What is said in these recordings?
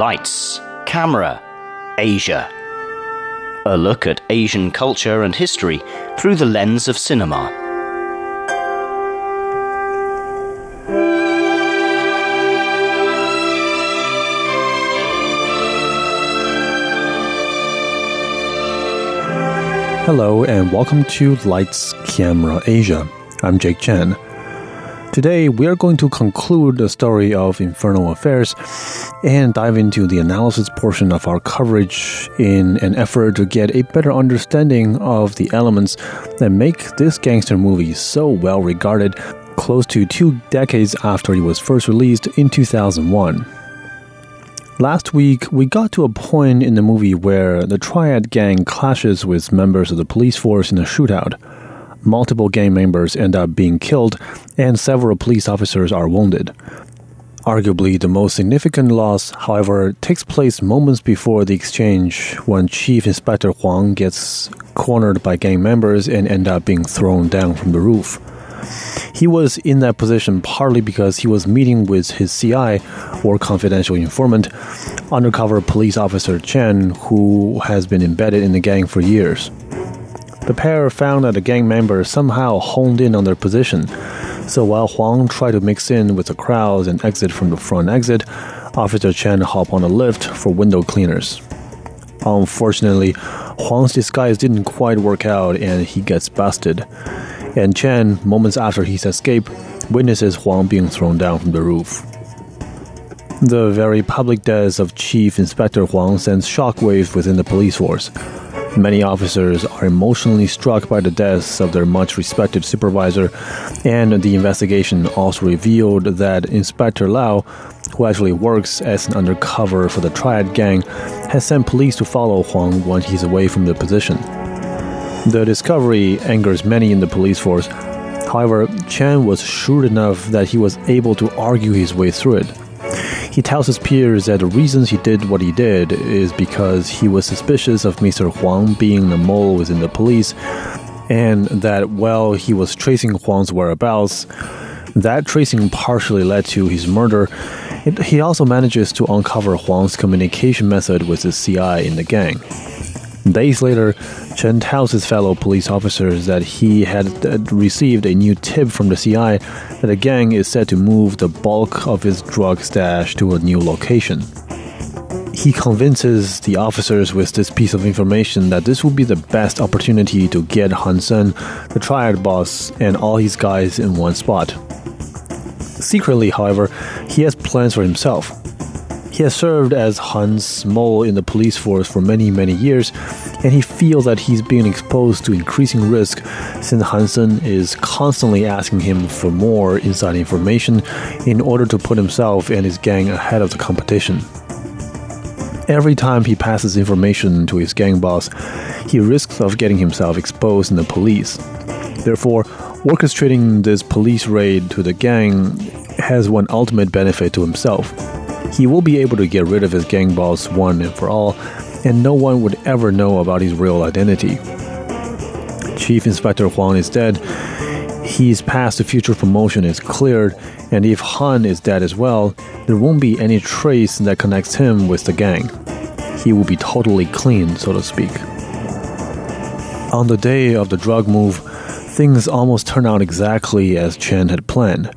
Lights, Camera, Asia. A look at Asian culture and history through the lens of cinema. Hello, and welcome to Lights Camera Asia. I'm Jake Chen. Today, we are going to conclude the story of Infernal Affairs and dive into the analysis portion of our coverage in an effort to get a better understanding of the elements that make this gangster movie so well regarded close to two decades after it was first released in 2001. Last week, we got to a point in the movie where the Triad gang clashes with members of the police force in a shootout multiple gang members end up being killed, and several police officers are wounded. Arguably, the most significant loss, however, takes place moments before the exchange when Chief Inspector Huang gets cornered by gang members and end up being thrown down from the roof. He was in that position partly because he was meeting with his CI, or confidential informant, undercover police officer Chen, who has been embedded in the gang for years. The pair found that the gang members somehow honed in on their position. So while Huang tried to mix in with the crowds and exit from the front exit, Officer Chen hopped on a lift for window cleaners. Unfortunately, Huang's disguise didn't quite work out and he gets busted. And Chen, moments after his escape, witnesses Huang being thrown down from the roof. The very public death of Chief Inspector Huang sends shockwaves within the police force. Many officers are emotionally struck by the deaths of their much respected supervisor, and the investigation also revealed that Inspector Lau, who actually works as an undercover for the Triad gang, has sent police to follow Huang when he's away from the position. The discovery angers many in the police force. However, Chen was shrewd enough that he was able to argue his way through it. He tells his peers that the reasons he did what he did is because he was suspicious of Mr. Huang being the mole within the police, and that while he was tracing Huang's whereabouts, that tracing partially led to his murder. It, he also manages to uncover Huang's communication method with the CI in the gang. Days later, Chen tells his fellow police officers that he had received a new tip from the CI that a gang is set to move the bulk of his drug stash to a new location. He convinces the officers with this piece of information that this will be the best opportunity to get Han Sen, the triad boss, and all his guys in one spot. Secretly, however, he has plans for himself. He has served as Han's mole in the police force for many, many years, and he feels that he's being exposed to increasing risk since Hansen is constantly asking him for more inside information in order to put himself and his gang ahead of the competition. Every time he passes information to his gang boss, he risks of getting himself exposed in the police. Therefore, orchestrating this police raid to the gang has one ultimate benefit to himself he will be able to get rid of his gang boss one and for all, and no one would ever know about his real identity. Chief Inspector Huang is dead. He's past the future promotion is cleared, and if Han is dead as well, there won't be any trace that connects him with the gang. He will be totally clean, so to speak. On the day of the drug move, things almost turn out exactly as Chen had planned.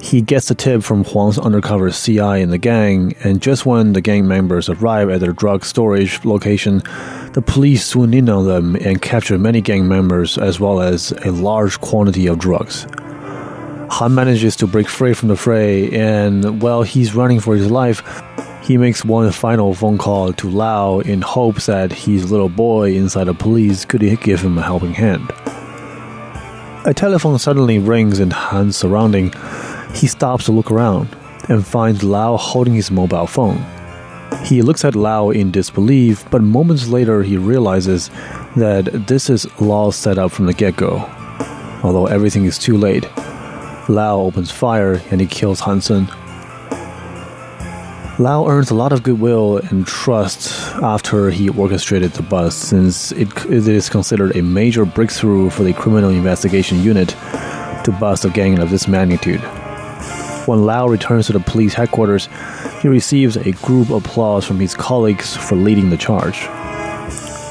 He gets the tip from Huang's undercover CI in the gang, and just when the gang members arrive at their drug storage location, the police swoon in on them and capture many gang members as well as a large quantity of drugs. Han manages to break free from the fray, and while he's running for his life, he makes one final phone call to Lau in hopes that his little boy inside the police could give him a helping hand. A telephone suddenly rings in Han's surrounding he stops to look around and finds Lau holding his mobile phone. He looks at Lau in disbelief, but moments later he realizes that this is Lau's setup from the get go. Although everything is too late, Lau opens fire and he kills Han Sen. Lau earns a lot of goodwill and trust after he orchestrated the bust, since it is considered a major breakthrough for the criminal investigation unit to bust a gang of this magnitude. When Lau returns to the police headquarters, he receives a group applause from his colleagues for leading the charge.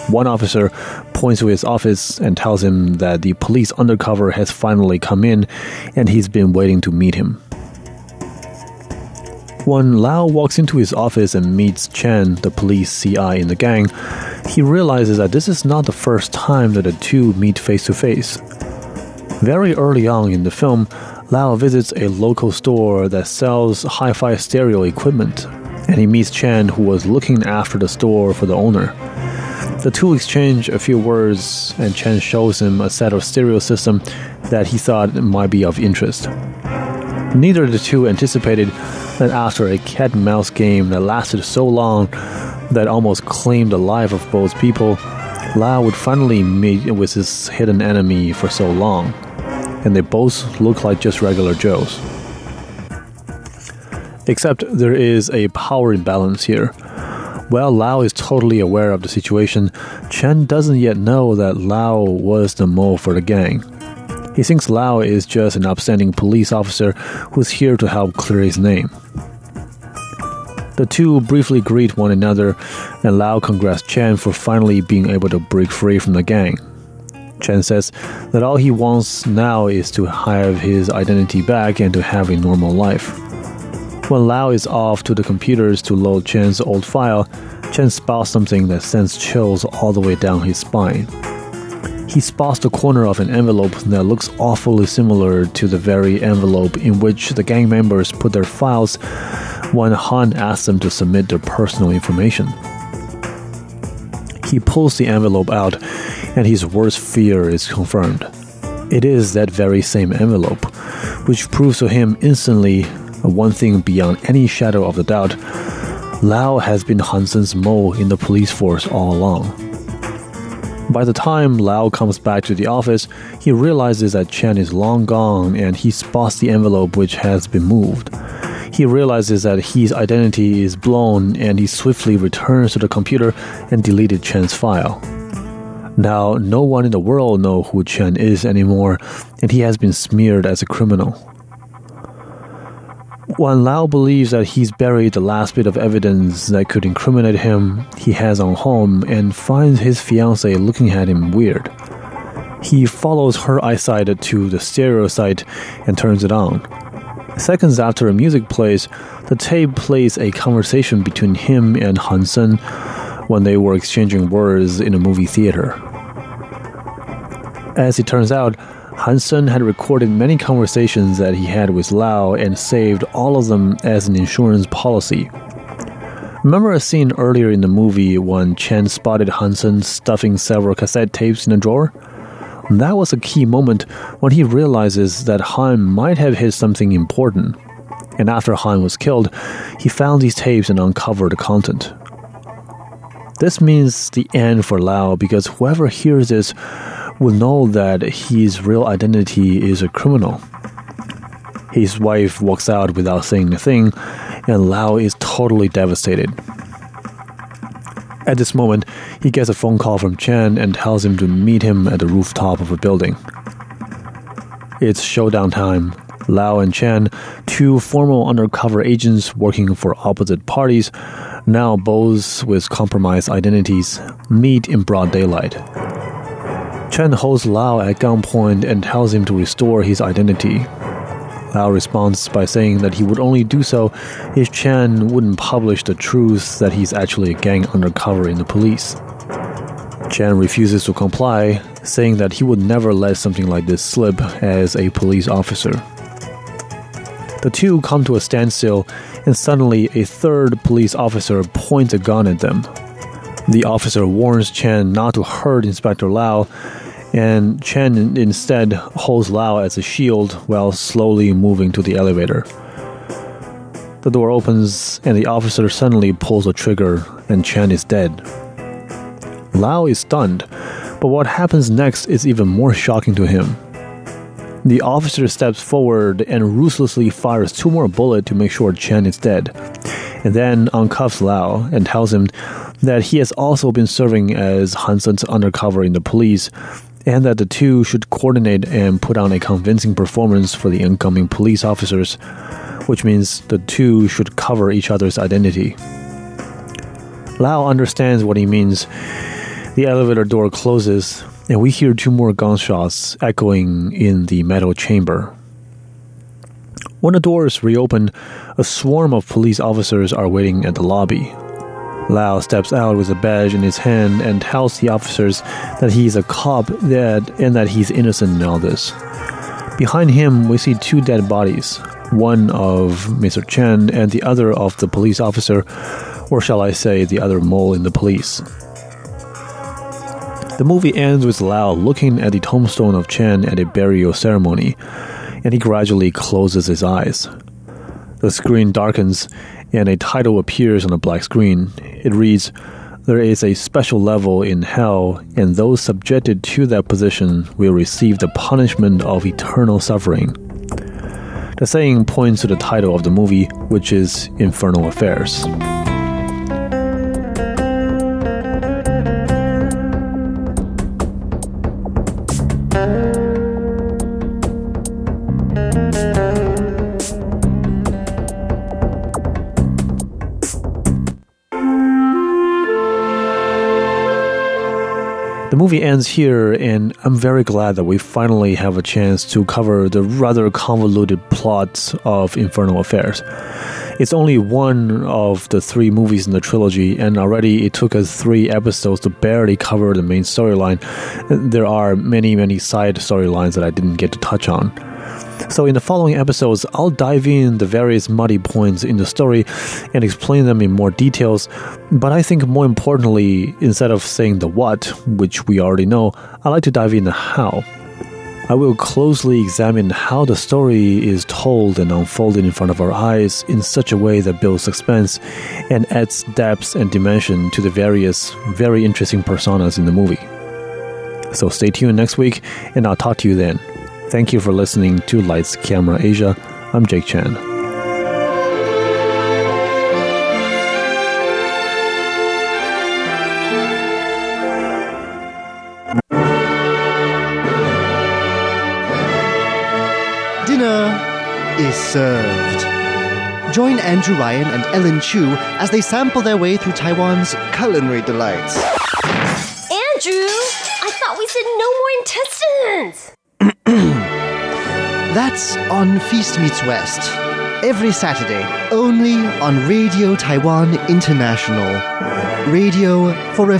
One officer points to his office and tells him that the police undercover has finally come in and he's been waiting to meet him. When Lau walks into his office and meets Chen, the police CI in the gang, he realizes that this is not the first time that the two meet face to face. Very early on in the film, Lau visits a local store that sells hi fi stereo equipment, and he meets Chen, who was looking after the store for the owner. The two exchange a few words, and Chen shows him a set of stereo system that he thought might be of interest. Neither of the two anticipated that after a cat and mouse game that lasted so long that almost claimed the life of both people, Lau would finally meet with his hidden enemy for so long, and they both look like just regular Joes. Except there is a power imbalance here. While Lau is totally aware of the situation, Chen doesn't yet know that Lau was the mole for the gang. He thinks Lau is just an upstanding police officer who's here to help clear his name. The two briefly greet one another, and Lau congrats Chen for finally being able to break free from the gang. Chen says that all he wants now is to have his identity back and to have a normal life. When Lau is off to the computers to load Chen's old file, Chen spots something that sends chills all the way down his spine. He spots the corner of an envelope that looks awfully similar to the very envelope in which the gang members put their files when Han asks them to submit their personal information. He pulls the envelope out, and his worst fear is confirmed. It is that very same envelope, which proves to him instantly one thing beyond any shadow of a doubt Lau has been Hansen's mole in the police force all along. By the time Lau comes back to the office, he realizes that Chen is long gone and he spots the envelope which has been moved. He realizes that his identity is blown and he swiftly returns to the computer and deleted Chen's file. Now, no one in the world knows who Chen is anymore, and he has been smeared as a criminal. When Lau believes that he's buried the last bit of evidence that could incriminate him, he heads on home and finds his fiancée looking at him weird. He follows her eyesight to the stereo site and turns it on. Seconds after a music plays, the tape plays a conversation between him and Hansen when they were exchanging words in a movie theater. As it turns out, Hansen had recorded many conversations that he had with Lau and saved all of them as an insurance policy. Remember a scene earlier in the movie when Chen spotted Hansen stuffing several cassette tapes in a drawer? That was a key moment when he realizes that Han might have hid something important. And after Han was killed, he found these tapes and uncovered the content. This means the end for Lau because whoever hears this will know that his real identity is a criminal. His wife walks out without saying a thing, and Lau is totally devastated. At this moment, he gets a phone call from Chen and tells him to meet him at the rooftop of a building. It's showdown time. Lau and Chen, two former undercover agents working for opposite parties, now both with compromised identities, meet in broad daylight. Chen holds Lau at gunpoint and tells him to restore his identity. Lau responds by saying that he would only do so if Chen wouldn't publish the truth that he's actually a gang undercover in the police. Chen refuses to comply, saying that he would never let something like this slip as a police officer. The two come to a standstill, and suddenly a third police officer points a gun at them. The officer warns Chen not to hurt Inspector Lau, and Chen instead holds Lau as a shield while slowly moving to the elevator. The door opens, and the officer suddenly pulls a trigger, and Chen is dead. Lau is stunned, but what happens next is even more shocking to him. The officer steps forward and ruthlessly fires two more bullets to make sure Chen is dead, and then uncuffs Lau and tells him that he has also been serving as Hansen's undercover in the police and that the two should coordinate and put on a convincing performance for the incoming police officers, which means the two should cover each other's identity. Lau understands what he means. The elevator door closes, and we hear two more gunshots echoing in the metal chamber. When the doors reopen, a swarm of police officers are waiting at the lobby. Lau steps out with a badge in his hand and tells the officers that he's a cop that, and that he's innocent in all this. Behind him, we see two dead bodies one of Mr. Chen and the other of the police officer, or shall I say, the other mole in the police. The movie ends with Lau looking at the tombstone of Chen at a burial ceremony, and he gradually closes his eyes. The screen darkens, and a title appears on a black screen. It reads, There is a special level in hell, and those subjected to that position will receive the punishment of eternal suffering. The saying points to the title of the movie, which is Infernal Affairs. The movie ends here, and I'm very glad that we finally have a chance to cover the rather convoluted plot of Infernal Affairs. It's only one of the three movies in the trilogy, and already it took us three episodes to barely cover the main storyline. There are many, many side storylines that I didn't get to touch on. So, in the following episodes, I'll dive in the various muddy points in the story and explain them in more details. But I think more importantly, instead of saying the what, which we already know, I like to dive in the how. I will closely examine how the story is told and unfolded in front of our eyes in such a way that builds suspense and adds depth and dimension to the various, very interesting personas in the movie. So stay tuned next week, and I'll talk to you then. Thank you for listening to Lights Camera Asia. I'm Jake Chan. Dinner is served. Join Andrew Ryan and Ellen Chu as they sample their way through Taiwan's culinary delights. Andrew, I thought we said no more intestines. That's on Feast Meets West. Every Saturday, only on Radio Taiwan International. Radio for a